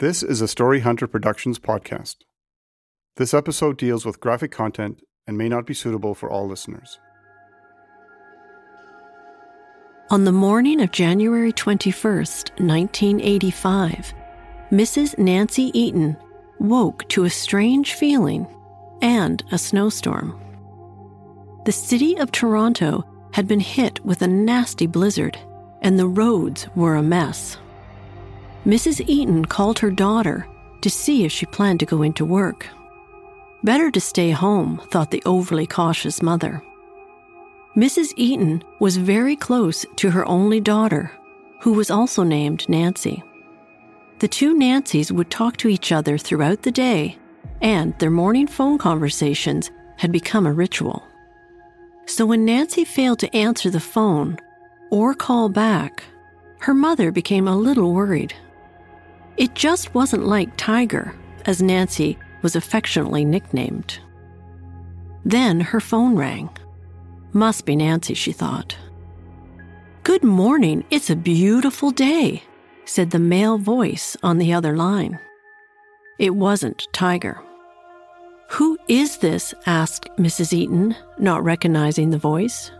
This is a Story Hunter Productions podcast. This episode deals with graphic content and may not be suitable for all listeners. On the morning of January 21st, 1985, Mrs. Nancy Eaton woke to a strange feeling and a snowstorm. The city of Toronto had been hit with a nasty blizzard, and the roads were a mess. Mrs. Eaton called her daughter to see if she planned to go into work. Better to stay home, thought the overly cautious mother. Mrs. Eaton was very close to her only daughter, who was also named Nancy. The two Nancys would talk to each other throughout the day, and their morning phone conversations had become a ritual. So when Nancy failed to answer the phone or call back, her mother became a little worried. It just wasn't like Tiger, as Nancy was affectionately nicknamed. Then her phone rang. Must be Nancy, she thought. Good morning, it's a beautiful day, said the male voice on the other line. It wasn't Tiger. Who is this? asked Mrs. Eaton, not recognizing the voice.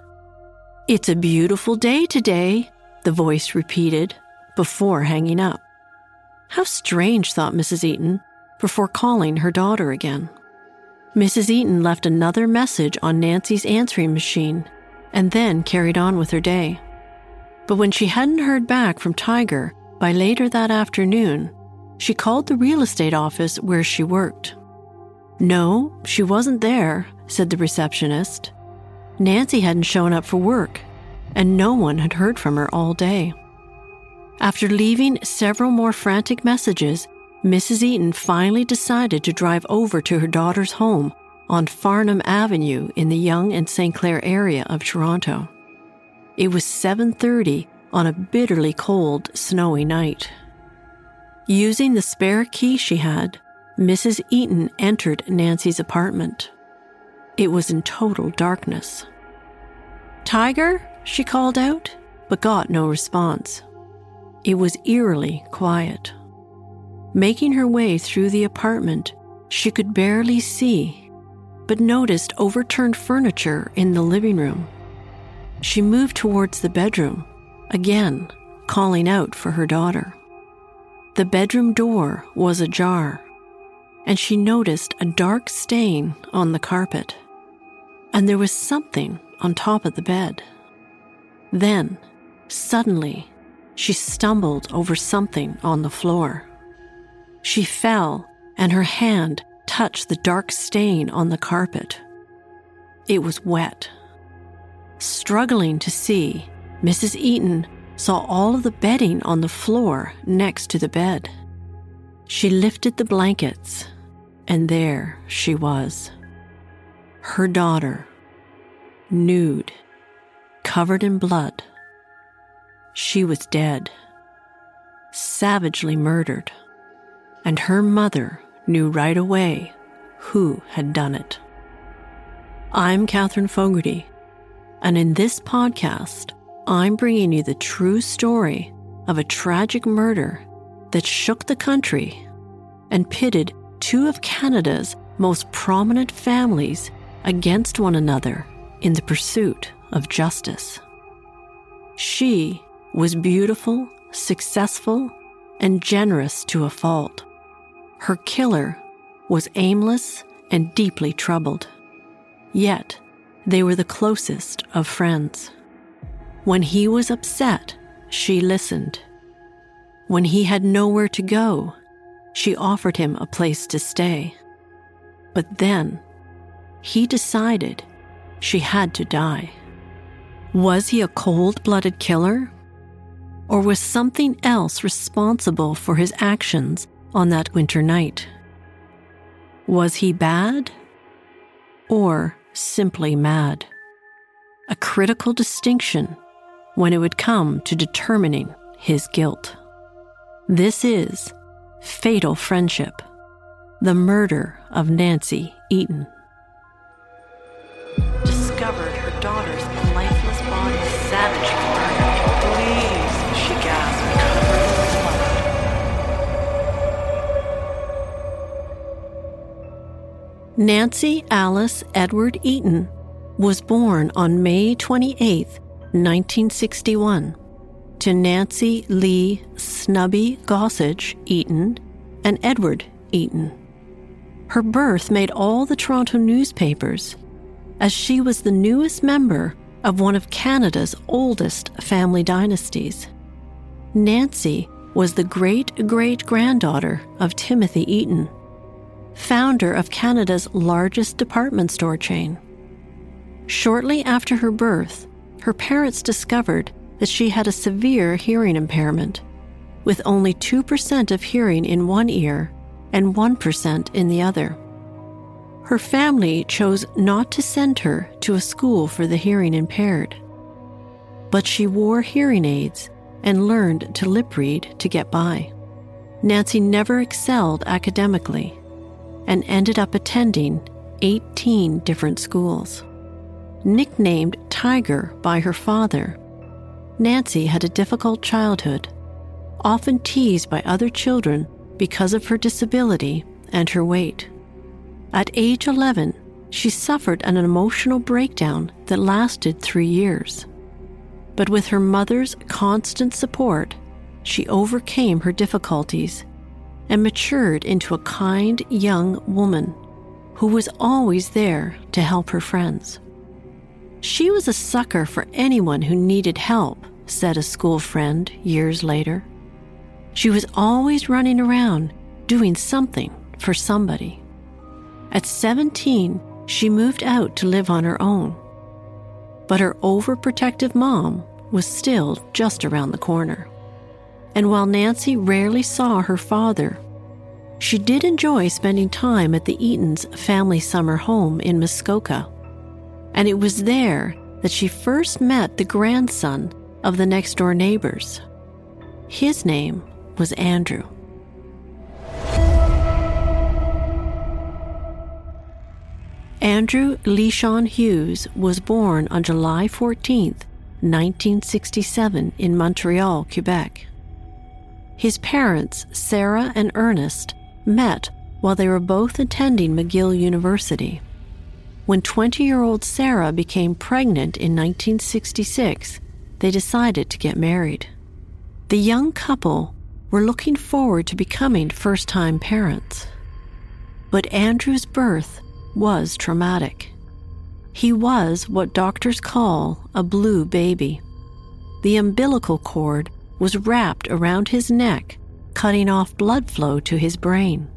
It's a beautiful day today, the voice repeated before hanging up. How strange, thought Mrs. Eaton, before calling her daughter again. Mrs. Eaton left another message on Nancy's answering machine and then carried on with her day. But when she hadn't heard back from Tiger by later that afternoon, she called the real estate office where she worked. No, she wasn't there, said the receptionist. Nancy hadn't shown up for work, and no one had heard from her all day. After leaving several more frantic messages, Mrs. Eaton finally decided to drive over to her daughter's home on Farnham Avenue in the Yonge and St. Clair area of Toronto. It was 7:30 on a bitterly cold, snowy night. Using the spare key she had, Mrs. Eaton entered Nancy's apartment. It was in total darkness. Tiger? she called out, but got no response. It was eerily quiet. Making her way through the apartment, she could barely see, but noticed overturned furniture in the living room. She moved towards the bedroom, again calling out for her daughter. The bedroom door was ajar, and she noticed a dark stain on the carpet, and there was something on top of the bed. Then, suddenly, she stumbled over something on the floor. She fell, and her hand touched the dark stain on the carpet. It was wet. Struggling to see, Mrs. Eaton saw all of the bedding on the floor next to the bed. She lifted the blankets, and there she was. Her daughter, nude, covered in blood. She was dead, savagely murdered, and her mother knew right away who had done it. I'm Catherine Fogarty, and in this podcast, I'm bringing you the true story of a tragic murder that shook the country and pitted two of Canada's most prominent families against one another in the pursuit of justice. She was beautiful successful, and generous to a fault. Her killer was aimless and deeply troubled. Yet, they were the closest of friends. When he was upset, she listened. When he had nowhere to go, she offered him a place to stay. But then, he decided she had to die. Was he a cold blooded killer? Or was something else responsible for his actions on that winter night? Was he bad? Or simply mad? A critical distinction when it would come to determining his guilt. This is Fatal Friendship The Murder of Nancy Eaton. Discovered Nancy Alice Edward Eaton was born on May 28, 1961 to Nancy Lee Snubby Gossage Eaton and Edward Eaton. Her birth made all the Toronto newspapers, as she was the newest member of one of Canada's oldest family dynasties. Nancy was the great great granddaughter of Timothy Eaton, founder of Canada's largest department store chain. Shortly after her birth, her parents discovered that she had a severe hearing impairment, with only 2% of hearing in one ear and 1% in the other. Her family chose not to send her to a school for the hearing impaired. But she wore hearing aids and learned to lip read to get by. Nancy never excelled academically and ended up attending 18 different schools. Nicknamed Tiger by her father, Nancy had a difficult childhood, often teased by other children because of her disability and her weight. At age 11, she suffered an emotional breakdown that lasted three years. But with her mother's constant support, she overcame her difficulties and matured into a kind young woman who was always there to help her friends. She was a sucker for anyone who needed help, said a school friend years later. She was always running around doing something for somebody. At 17, she moved out to live on her own. But her overprotective mom was still just around the corner. And while Nancy rarely saw her father, she did enjoy spending time at the Eatons' family summer home in Muskoka and it was there that she first met the grandson of the next door neighbors. His name was Andrew. Andrew Leyshon Hughes was born on July 14, 1967, in Montreal, Quebec. His parents, Sarah and Ernest, met while they were both attending McGill University. When 20 year old Sarah became pregnant in 1966, they decided to get married. The young couple were looking forward to becoming first time parents. But Andrew's birth was traumatic. He was what doctors call a blue baby. The umbilical cord was wrapped around his neck, cutting off blood flow to his brain.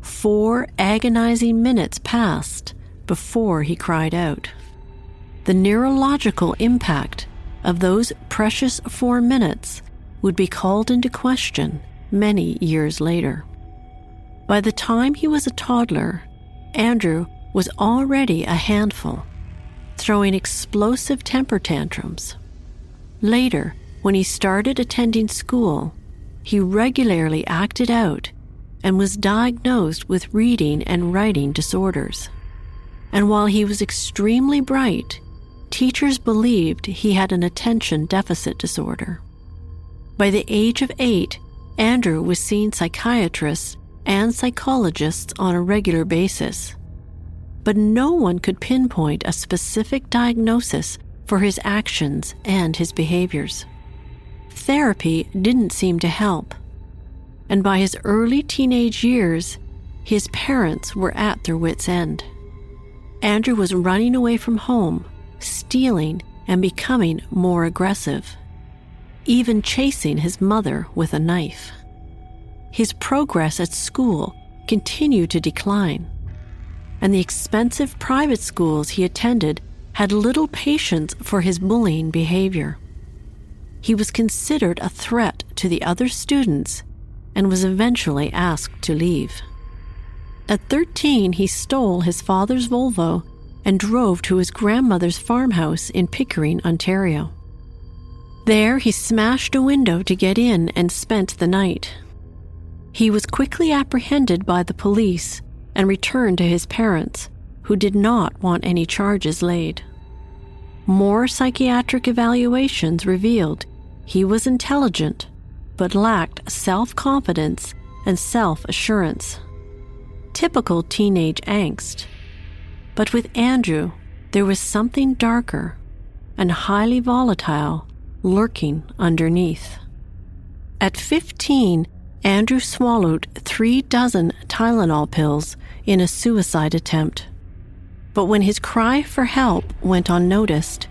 Four agonizing minutes passed before he cried out. The neurological impact of those precious four minutes would be called into question many years later. By the time he was a toddler, Andrew was already a handful, throwing explosive temper tantrums. Later, when he started attending school, he regularly acted out and was diagnosed with reading and writing disorders and while he was extremely bright, teachers believed he had an attention deficit disorder. By the age of eight, Andrew was seeing psychiatrists and psychologists on a regular basis. But no one could pinpoint a specific diagnosis for his actions and his behaviors. Therapy didn't seem to help. And by his early teenage years, his parents were at their wits' end. Andrew was running away from home, stealing, and becoming more aggressive, even chasing his mother with a knife. His progress at school continued to decline, and the expensive private schools he attended had little patience for his bullying behavior. He was considered a threat to the other students and was eventually asked to leave. At 13, he stole his father's Volvo and drove to his grandmother's farmhouse in Pickering, Ontario. There, he smashed a window to get in and spent the night. He was quickly apprehended by the police and returned to his parents, who did not want any charges laid. More psychiatric evaluations revealed he was intelligent, but lacked self confidence and self assurance. Typical teenage angst. But with Andrew, there was something darker and highly volatile lurking underneath. At 15, Andrew swallowed three dozen Tylenol pills in a suicide attempt. But when his cry for help went unnoticed,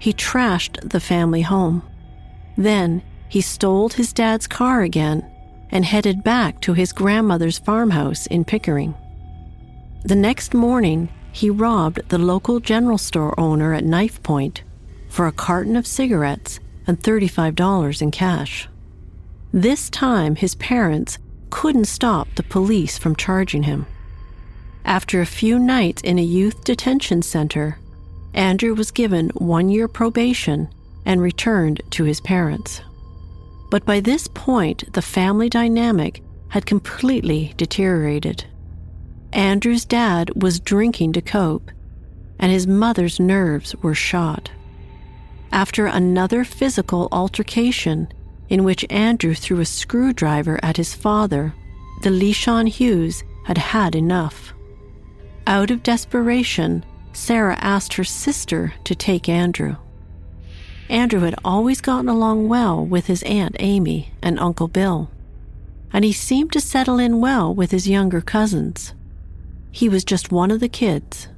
he trashed the family home. Then he stole his dad's car again and headed back to his grandmother's farmhouse in Pickering. The next morning, he robbed the local general store owner at knife point for a carton of cigarettes and $35 in cash. This time, his parents couldn't stop the police from charging him. After a few nights in a youth detention center, Andrew was given one year probation and returned to his parents. But by this point, the family dynamic had completely deteriorated. Andrew's dad was drinking to cope, and his mother's nerves were shot. After another physical altercation, in which Andrew threw a screwdriver at his father, the Leyshon Hughes had had enough. Out of desperation, Sarah asked her sister to take Andrew. Andrew had always gotten along well with his Aunt Amy and Uncle Bill, and he seemed to settle in well with his younger cousins. He was just one of the kids.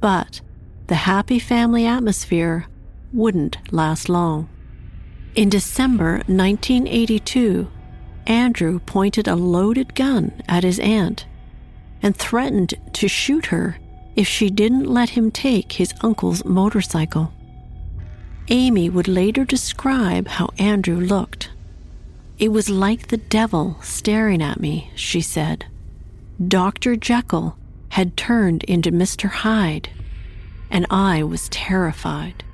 But the happy family atmosphere wouldn't last long. In December 1982, Andrew pointed a loaded gun at his aunt and threatened to shoot her if she didn't let him take his uncle's motorcycle. Amy would later describe how Andrew looked. It was like the devil staring at me, she said. Dr. Jekyll had turned into Mr. Hyde, and I was terrified.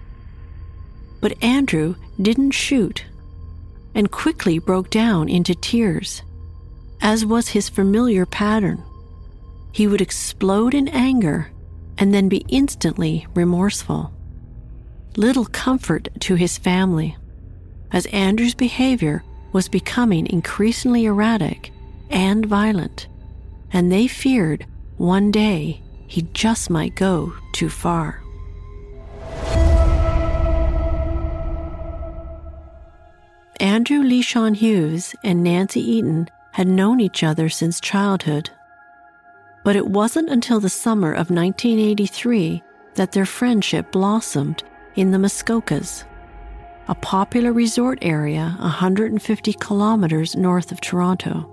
But Andrew didn't shoot and quickly broke down into tears, as was his familiar pattern. He would explode in anger and then be instantly remorseful little comfort to his family, as Andrew's behavior was becoming increasingly erratic and violent, and they feared one day he just might go too far. Andrew Leyshon Hughes and Nancy Eaton had known each other since childhood. But it wasn't until the summer of 1983 that their friendship blossomed in the Muskokas, a popular resort area 150 kilometers north of Toronto.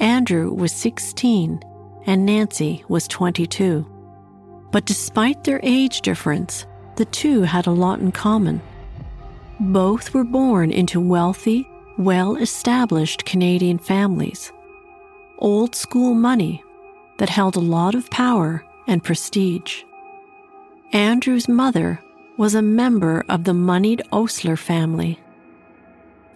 Andrew was 16 and Nancy was 22. But despite their age difference, the two had a lot in common. Both were born into wealthy, well established Canadian families. Old school money that held a lot of power and prestige. Andrew's mother was a member of the moneyed Osler family,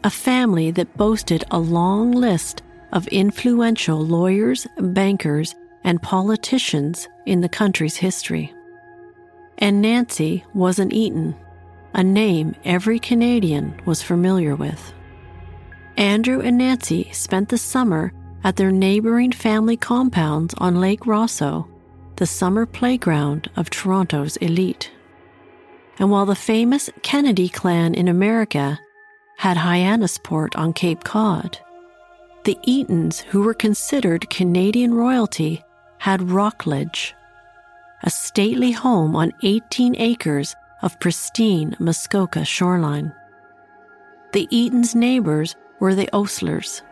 a family that boasted a long list of influential lawyers, bankers, and politicians in the country's history. And Nancy was an Eaton, a name every Canadian was familiar with. Andrew and Nancy spent the summer at their neighboring family compounds on Lake Rosseau, the summer playground of Toronto's elite. And while the famous Kennedy clan in America had Hyannisport on Cape Cod. The Eatons, who were considered Canadian royalty, had Rockledge, a stately home on 18 acres of pristine Muskoka shoreline. The Eatons' neighbors were the Oslers.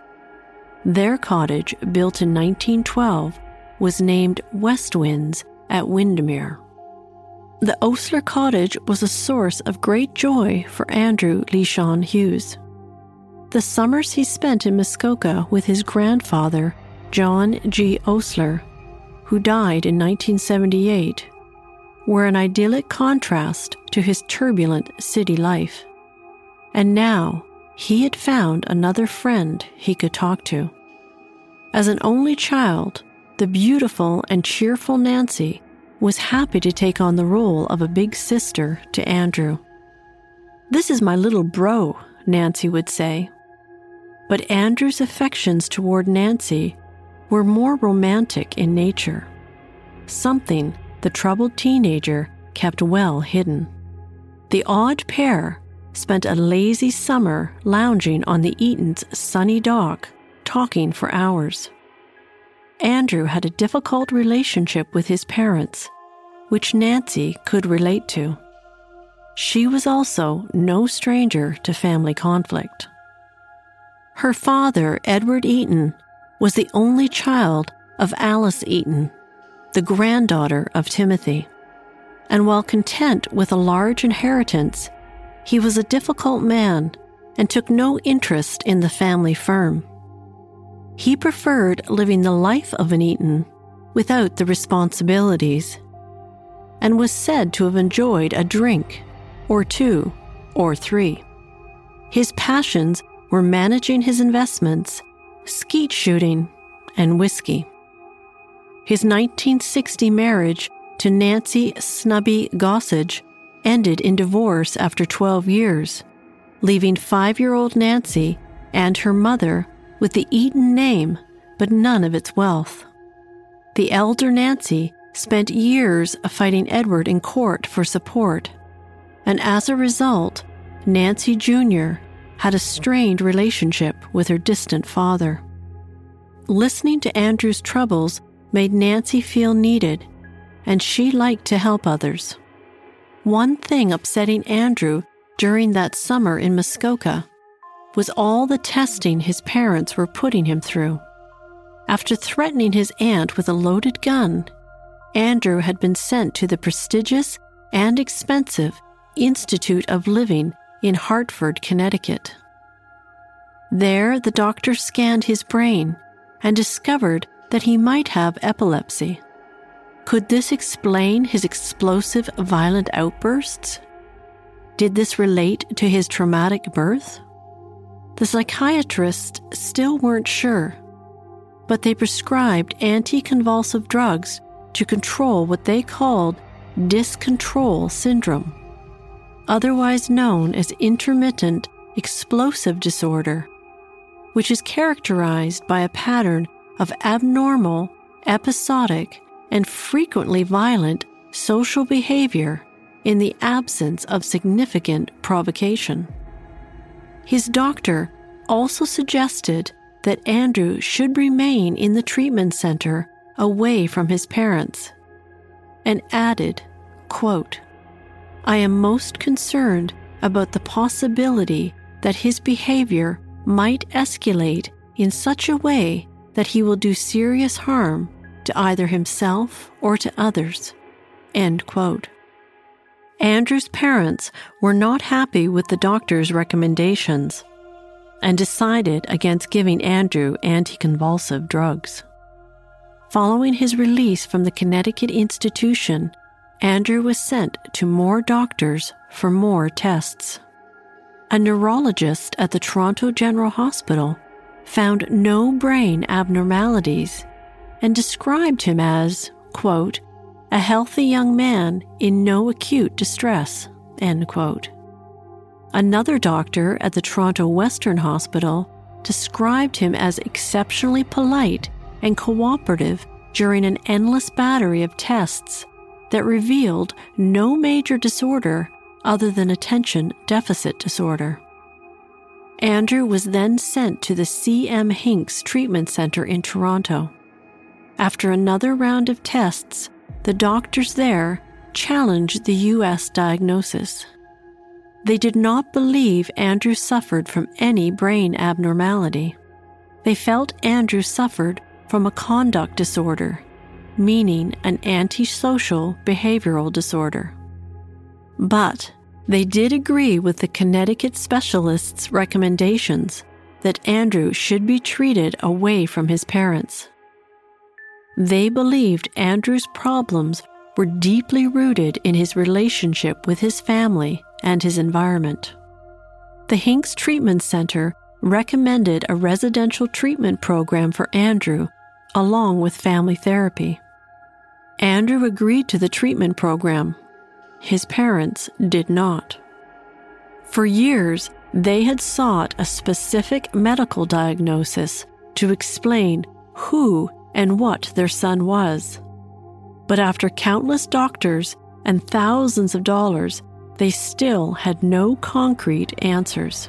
Their cottage, built in 1912, was named West Winds at Windermere. The Osler cottage was a source of great joy for Andrew Leyshon Hughes. The summers he spent in Muskoka with his grandfather, John G. Osler, who died in 1978, were an idyllic contrast to his turbulent city life. And now he had found another friend he could talk to. As an only child, the beautiful and cheerful Nancy was happy to take on the role of a big sister to Andrew. This is my little bro, Nancy would say. But Andrew's affections toward Nancy were more romantic in nature, something the troubled teenager kept well hidden. The odd pair spent a lazy summer lounging on the Eatons' sunny dock, talking for hours. Andrew had a difficult relationship with his parents, which Nancy could relate to. She was also no stranger to family conflict. Her father, Edward Eaton, was the only child of Alice Eaton, the granddaughter of Timothy. And while content with a large inheritance, he was a difficult man and took no interest in the family firm. He preferred living the life of an Eaton without the responsibilities, and was said to have enjoyed a drink, or two, or three. His passions were managing his investments, skeet shooting, and whiskey. His 1960 marriage to Nancy Snubby Gossage ended in divorce after 12 years, leaving five year old Nancy and her mother with the Eaton name, but none of its wealth. The elder Nancy spent years fighting Edward in court for support, and as a result, Nancy Jr. had a strained relationship with her distant father. Listening to Andrew's troubles made Nancy feel needed, and she liked to help others. One thing upsetting Andrew during that summer in Muskoka was all the testing his parents were putting him through. After threatening his aunt with a loaded gun, Andrew had been sent to the prestigious and expensive Institute of Living in Hartford, Connecticut. There, the doctor scanned his brain and discovered that he might have epilepsy. Could this explain his explosive, violent outbursts? Did this relate to his traumatic birth? The psychiatrists still weren't sure, but they prescribed anticonvulsive drugs to control what they called dyscontrol syndrome, otherwise known as intermittent explosive disorder, which is characterized by a pattern of abnormal, episodic, and frequently violent social behavior in the absence of significant provocation. His doctor also suggested that Andrew should remain in the treatment center away from his parents and added, quote, I am most concerned about the possibility that his behavior might escalate in such a way that he will do serious harm to either himself or to others. End quote. Andrew's parents were not happy with the doctor's recommendations and decided against giving Andrew anticonvulsive drugs. Following his release from the Connecticut institution, Andrew was sent to more doctors for more tests. A neurologist at the Toronto General Hospital found no brain abnormalities and described him as, quote, a healthy young man in no acute distress. End quote. Another doctor at the Toronto Western Hospital described him as exceptionally polite and cooperative during an endless battery of tests that revealed no major disorder other than attention deficit disorder. Andrew was then sent to the C.M. Hincks Treatment Center in Toronto. After another round of tests, the doctors there challenged the U.S. diagnosis. They did not believe Andrew suffered from any brain abnormality. They felt Andrew suffered from a conduct disorder, meaning an antisocial behavioral disorder. But they did agree with the Connecticut specialists' recommendations that Andrew should be treated away from his parents. They believed Andrew's problems were deeply rooted in his relationship with his family and his environment. The Hincks Treatment Center recommended a residential treatment program for Andrew along with family therapy. Andrew agreed to the treatment program. His parents did not. For years, they had sought a specific medical diagnosis to explain who and what their son was. But after countless doctors and thousands of dollars, they still had no concrete answers.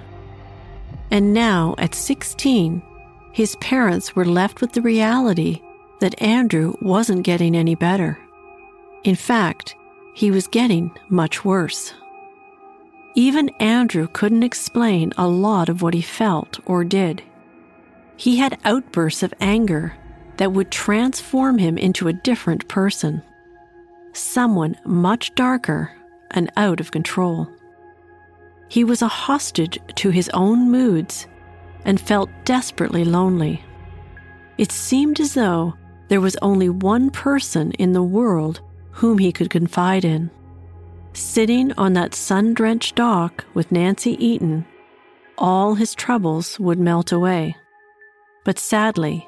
And now, at 16, his parents were left with the reality that Andrew wasn't getting any better. In fact, he was getting much worse. Even Andrew couldn't explain a lot of what he felt or did. He had outbursts of anger that would transform him into a different person, someone much darker and out of control. He was a hostage to his own moods and felt desperately lonely. It seemed as though there was only one person in the world whom he could confide in. Sitting on that sun drenched dock with Nancy Eaton, all his troubles would melt away. But sadly,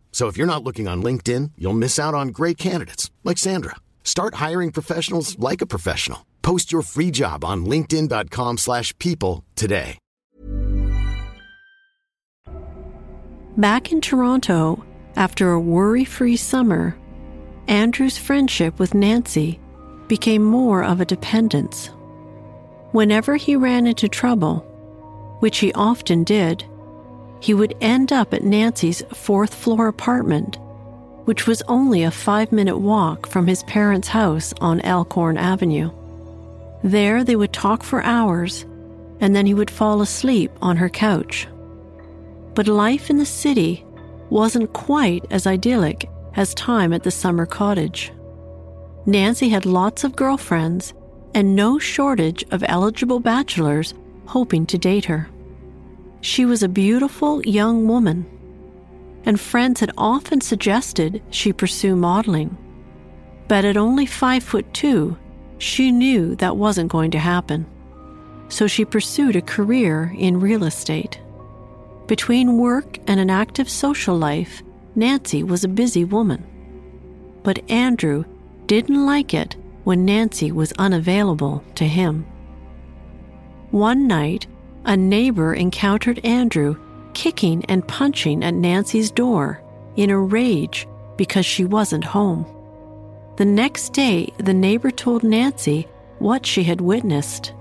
So if you're not looking on LinkedIn, you'll miss out on great candidates like Sandra. Start hiring professionals like a professional. Post your free job on linkedin.com/people today. Back in Toronto, after a worry-free summer, Andrew's friendship with Nancy became more of a dependence. Whenever he ran into trouble, which he often did, he would end up at Nancy's fourth floor apartment, which was only a five minute walk from his parents' house on Elkhorn Avenue. There they would talk for hours, and then he would fall asleep on her couch. But life in the city wasn't quite as idyllic as time at the summer cottage. Nancy had lots of girlfriends and no shortage of eligible bachelors hoping to date her. She was a beautiful young woman, and friends had often suggested she pursue modeling. But at only five foot two, she knew that wasn't going to happen. So she pursued a career in real estate. Between work and an active social life, Nancy was a busy woman. But Andrew didn't like it when Nancy was unavailable to him. One night, a neighbor encountered Andrew kicking and punching at Nancy's door in a rage because she wasn't home. The next day, the neighbor told Nancy what she had witnessed.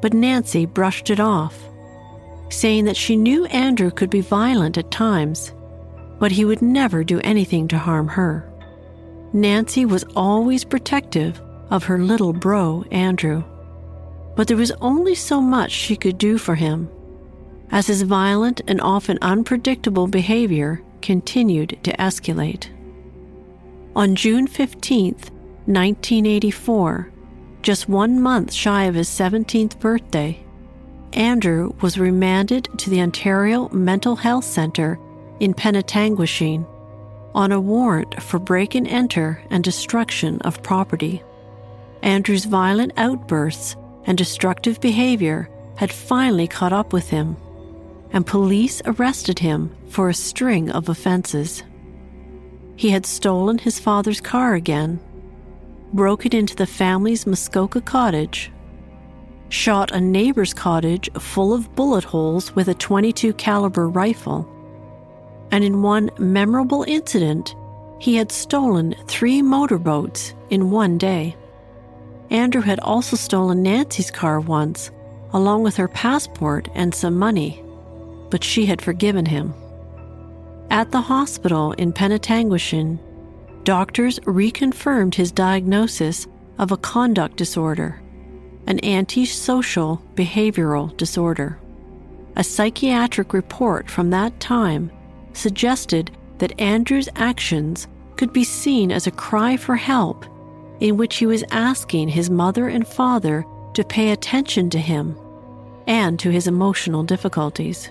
But Nancy brushed it off, saying that she knew Andrew could be violent at times, but he would never do anything to harm her. Nancy was always protective of her little bro, Andrew. But there was only so much she could do for him, as his violent and often unpredictable behavior continued to escalate. On June 15, 1984, just one month shy of his 17th birthday, Andrew was remanded to the Ontario Mental Health Centre in Penetanguishene on a warrant for break and enter and destruction of property. Andrew's violent outbursts and destructive behavior had finally caught up with him, and police arrested him for a string of offenses. He had stolen his father's car again, broken into the family's Muskoka cottage, shot a neighbor's cottage full of bullet holes with a 22 caliber rifle, and in one memorable incident, he had stolen three motorboats in one day. Andrew had also stolen Nancy's car once, along with her passport and some money, but she had forgiven him. At the hospital in Penetanguishene, doctors reconfirmed his diagnosis of a conduct disorder, an antisocial behavioral disorder. A psychiatric report from that time suggested that Andrew's actions could be seen as a cry for help in which he was asking his mother and father to pay attention to him and to his emotional difficulties.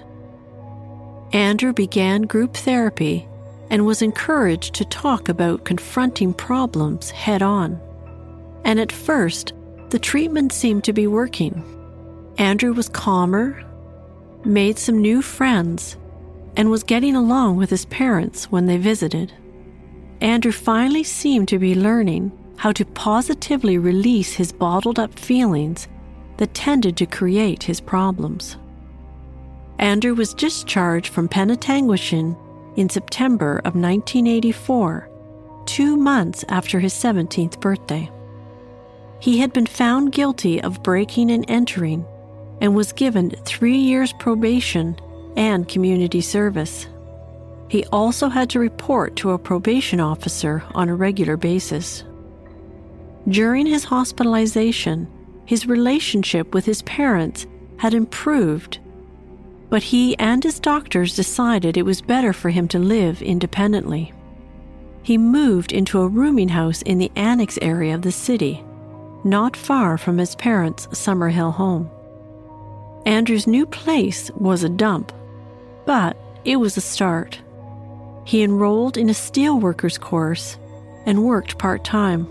Andrew began group therapy and was encouraged to talk about confronting problems head on. And at first, the treatment seemed to be working. Andrew was calmer, made some new friends, and was getting along with his parents when they visited. Andrew finally seemed to be learning how to positively release his bottled up feelings that tended to create his problems. Andrew was discharged from Penetanguishene in September of 1984, two months after his 17th birthday. He had been found guilty of breaking and entering and was given three years probation and community service. He also had to report to a probation officer on a regular basis. During his hospitalization, his relationship with his parents had improved, but he and his doctors decided it was better for him to live independently. He moved into a rooming house in the annex area of the city, not far from his parents' Summerhill home. Andrew's new place was a dump, but it was a start. He enrolled in a steelworkers course and worked part time.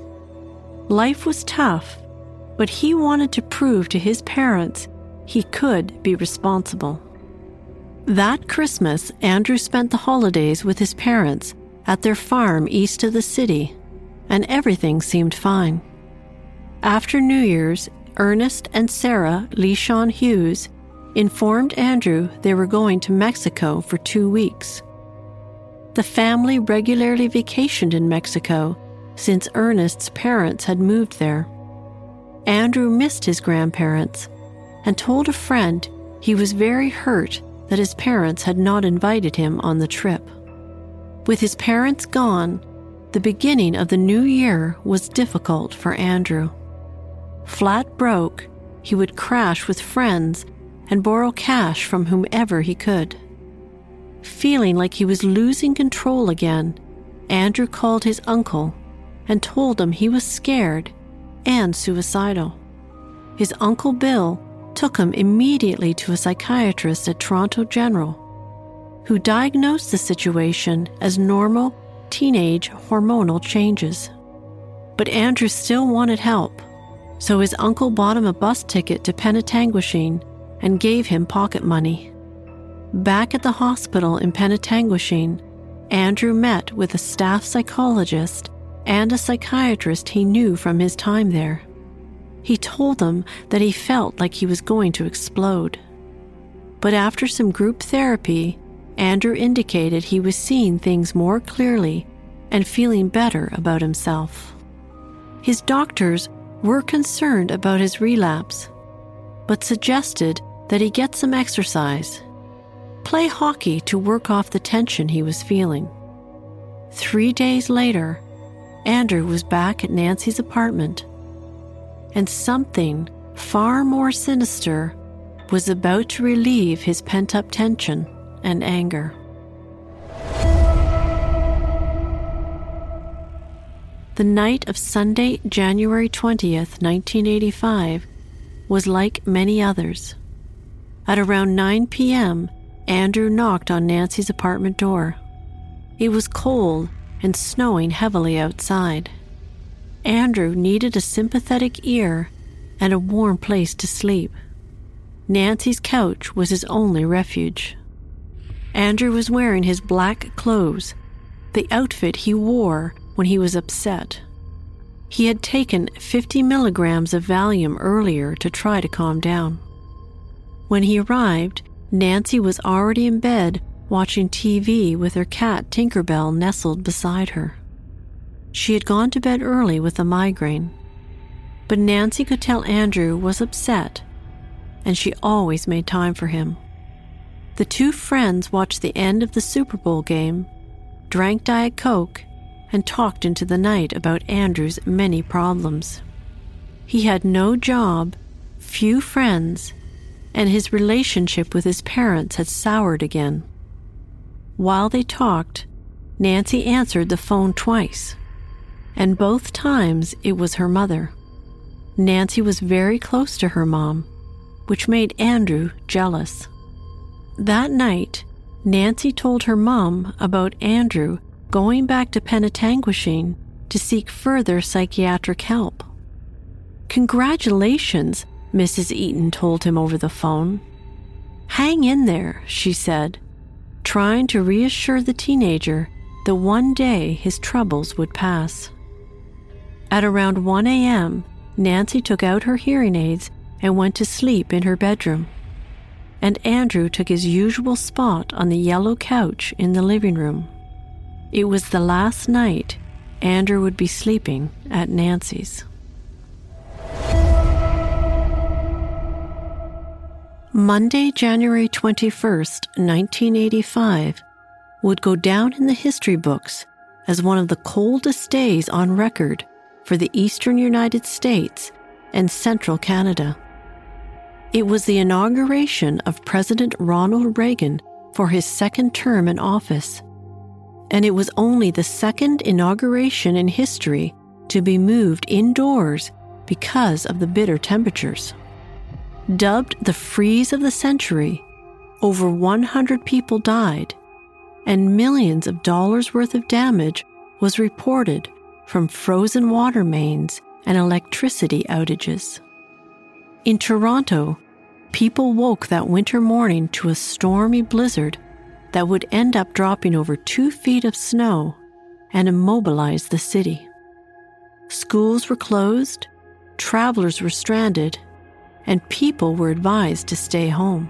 Life was tough, but he wanted to prove to his parents he could be responsible. That Christmas, Andrew spent the holidays with his parents at their farm east of the city, and everything seemed fine. After New Year's, Ernest and Sarah Leyshon Hughes informed Andrew they were going to Mexico for two weeks. The family regularly vacationed in Mexico since Ernest's parents had moved there. Andrew missed his grandparents and told a friend he was very hurt that his parents had not invited him on the trip. With his parents gone, the beginning of the new year was difficult for Andrew. Flat broke, he would crash with friends and borrow cash from whomever he could. Feeling like he was losing control again, Andrew called his uncle and told him he was scared and suicidal. His uncle Bill took him immediately to a psychiatrist at Toronto General, who diagnosed the situation as normal teenage hormonal changes. But Andrew still wanted help, so his uncle bought him a bus ticket to Penetanguishene and gave him pocket money. Back at the hospital in Penetanguishene, Andrew met with a staff psychologist and a psychiatrist he knew from his time there. He told them that he felt like he was going to explode. But after some group therapy, Andrew indicated he was seeing things more clearly and feeling better about himself. His doctors were concerned about his relapse, but suggested that he get some exercise, play hockey to work off the tension he was feeling. Three days later, Andrew was back at Nancy's apartment, and something far more sinister was about to relieve his pent up tension and anger. The night of Sunday, January 20th, 1985, was like many others. At around 9 p.m., Andrew knocked on Nancy's apartment door. It was cold and snowing heavily outside. Andrew needed a sympathetic ear and a warm place to sleep. Nancy's couch was his only refuge. Andrew was wearing his black clothes, the outfit he wore when he was upset. He had taken 50 milligrams of Valium earlier to try to calm down. When he arrived, Nancy was already in bed watching TV with her cat Tinkerbell nestled beside her. She had gone to bed early with a migraine, but Nancy could tell Andrew was upset, and she always made time for him. The two friends watched the end of the Super Bowl game, drank Diet Coke, and talked into the night about Andrew's many problems. He had no job, few friends, and his relationship with his parents had soured again. While they talked, Nancy answered the phone twice, and both times it was her mother. Nancy was very close to her mom, which made Andrew jealous. That night, Nancy told her mom about Andrew going back to Penetanguishene to seek further psychiatric help. Congratulations, Mrs. Eaton told him over the phone. Hang in there, she said, trying to reassure the teenager that one day his troubles would pass. At around 1 a.m., Nancy took out her hearing aids and went to sleep in her bedroom and Andrew took his usual spot on the yellow couch in the living room. It was the last night Andrew would be sleeping at Nancy's. Monday, January 21st, 1985, would go down in the history books as one of the coldest days on record for the eastern United States and central Canada. It was the inauguration of President Ronald Reagan for his second term in office. And it was only the second inauguration in history to be moved indoors because of the bitter temperatures. Dubbed the freeze of the century, over 100 people died, and millions of dollars worth of damage was reported from frozen water mains and electricity outages. In Toronto, people woke that winter morning to a stormy blizzard that would end up dropping over two feet of snow and immobilize the city. Schools were closed, travelers were stranded, and people were advised to stay home.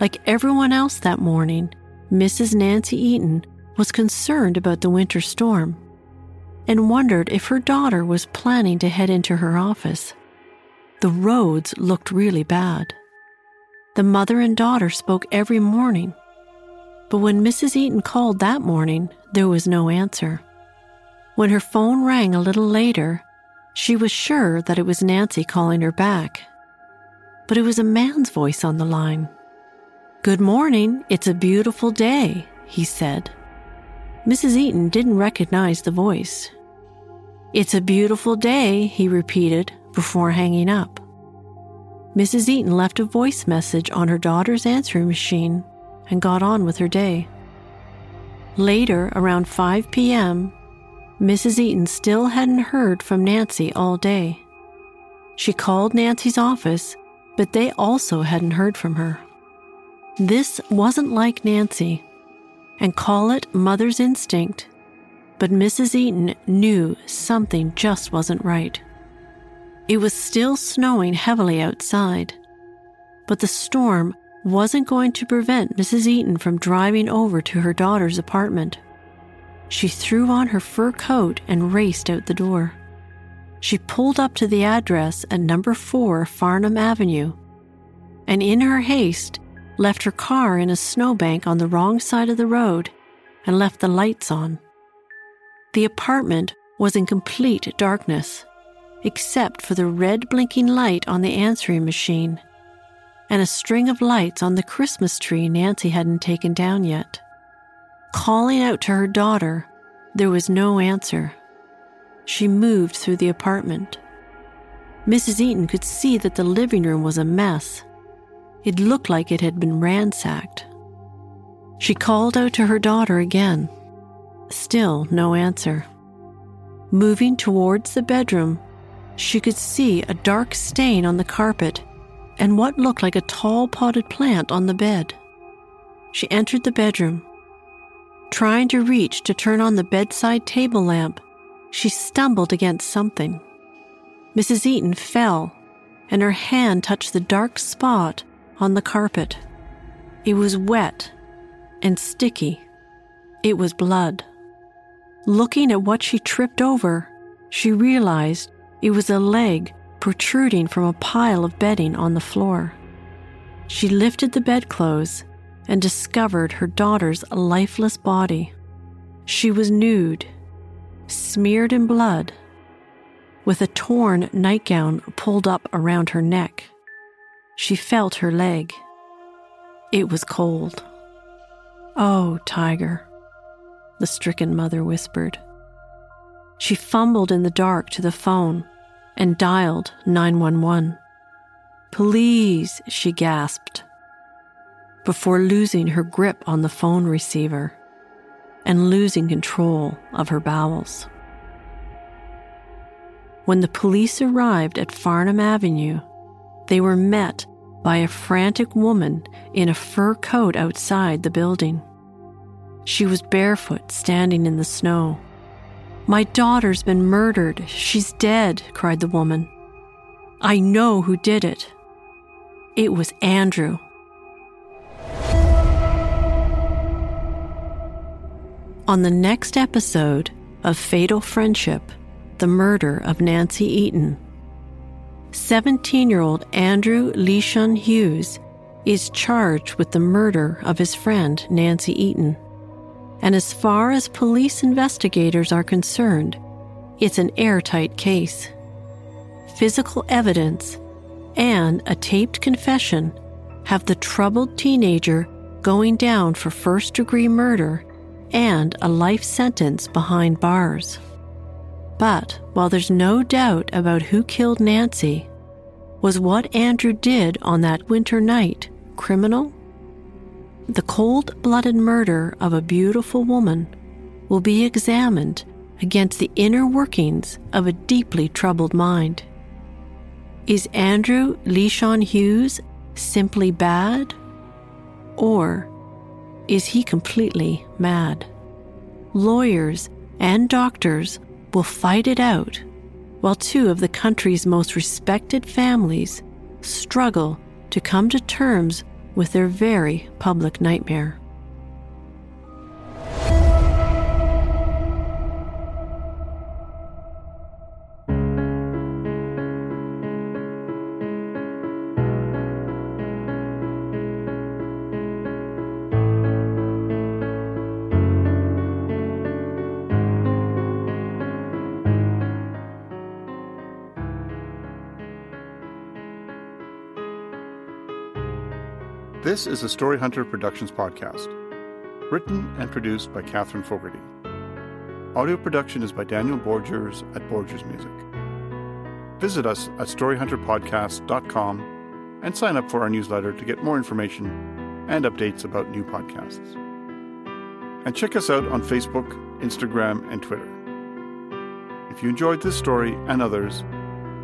Like everyone else that morning, Mrs. Nancy Eaton was concerned about the winter storm and wondered if her daughter was planning to head into her office. The roads looked really bad. The mother and daughter spoke every morning, but when Mrs. Eaton called that morning, there was no answer. When her phone rang a little later, she was sure that it was Nancy calling her back. But it was a man's voice on the line. Good morning, it's a beautiful day, he said. Mrs. Eaton didn't recognize the voice. It's a beautiful day, he repeated before hanging up. Mrs. Eaton left a voice message on her daughter's answering machine and got on with her day. Later, around 5 p.m., Mrs. Eaton still hadn't heard from Nancy all day. She called Nancy's office, but they also hadn't heard from her. This wasn't like Nancy, and call it mother's instinct, but Mrs. Eaton knew something just wasn't right. It was still snowing heavily outside, but the storm wasn't going to prevent Mrs. Eaton from driving over to her daughter's apartment. She threw on her fur coat and raced out the door. She pulled up to the address at number 4 Farnham Avenue, and in her haste, left her car in a snowbank on the wrong side of the road and left the lights on. The apartment was in complete darkness, except for the red blinking light on the answering machine and a string of lights on the Christmas tree Nancy hadn't taken down yet. Calling out to her daughter, there was no answer. She moved through the apartment. Mrs. Eaton could see that the living room was a mess. It looked like it had been ransacked. She called out to her daughter again. Still no answer. Moving towards the bedroom, she could see a dark stain on the carpet and what looked like a tall potted plant on the bed. She entered the bedroom. Trying to reach to turn on the bedside table lamp, she stumbled against something. Mrs. Eaton fell, and her hand touched the dark spot on the carpet. It was wet and sticky. It was blood. Looking at what she tripped over, she realized it was a leg protruding from a pile of bedding on the floor. She lifted the bedclothes and discovered her daughter's lifeless body. She was nude, smeared in blood, with a torn nightgown pulled up around her neck. She felt her leg. It was cold. Oh, Tiger, the stricken mother whispered. She fumbled in the dark to the phone and dialed 911. Please, she gasped, before losing her grip on the phone receiver and losing control of her bowels. When the police arrived at Farnham Avenue, they were met by a frantic woman in a fur coat outside the building. She was barefoot, standing in the snow. My daughter's been murdered. She's dead, cried the woman. I know who did it. It was Andrew. On the next episode of Fatal Friendship, the murder of Nancy Eaton, 17 year old Andrew Leyshon Hughes is charged with the murder of his friend Nancy Eaton. And as far as police investigators are concerned, it's an airtight case. Physical evidence and a taped confession have the troubled teenager going down for first degree murder and a life sentence behind bars. But while there's no doubt about who killed Nancy, was what Andrew did on that winter night criminal? The cold blooded murder of a beautiful woman will be examined against the inner workings of a deeply troubled mind. Is Andrew Leyshon Hughes simply bad? Or is he completely mad? Lawyers and doctors will fight it out while two of the country's most respected families struggle to come to terms with their very public nightmare. This is a Story Hunter Productions podcast, written and produced by Catherine Fogarty. Audio production is by Daniel Borgers at Borgers Music. Visit us at storyhunterpodcast.com and sign up for our newsletter to get more information and updates about new podcasts. And check us out on Facebook, Instagram, and Twitter. If you enjoyed this story and others,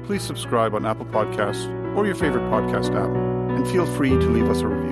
please subscribe on Apple Podcasts or your favorite podcast app, and feel free to leave us a review.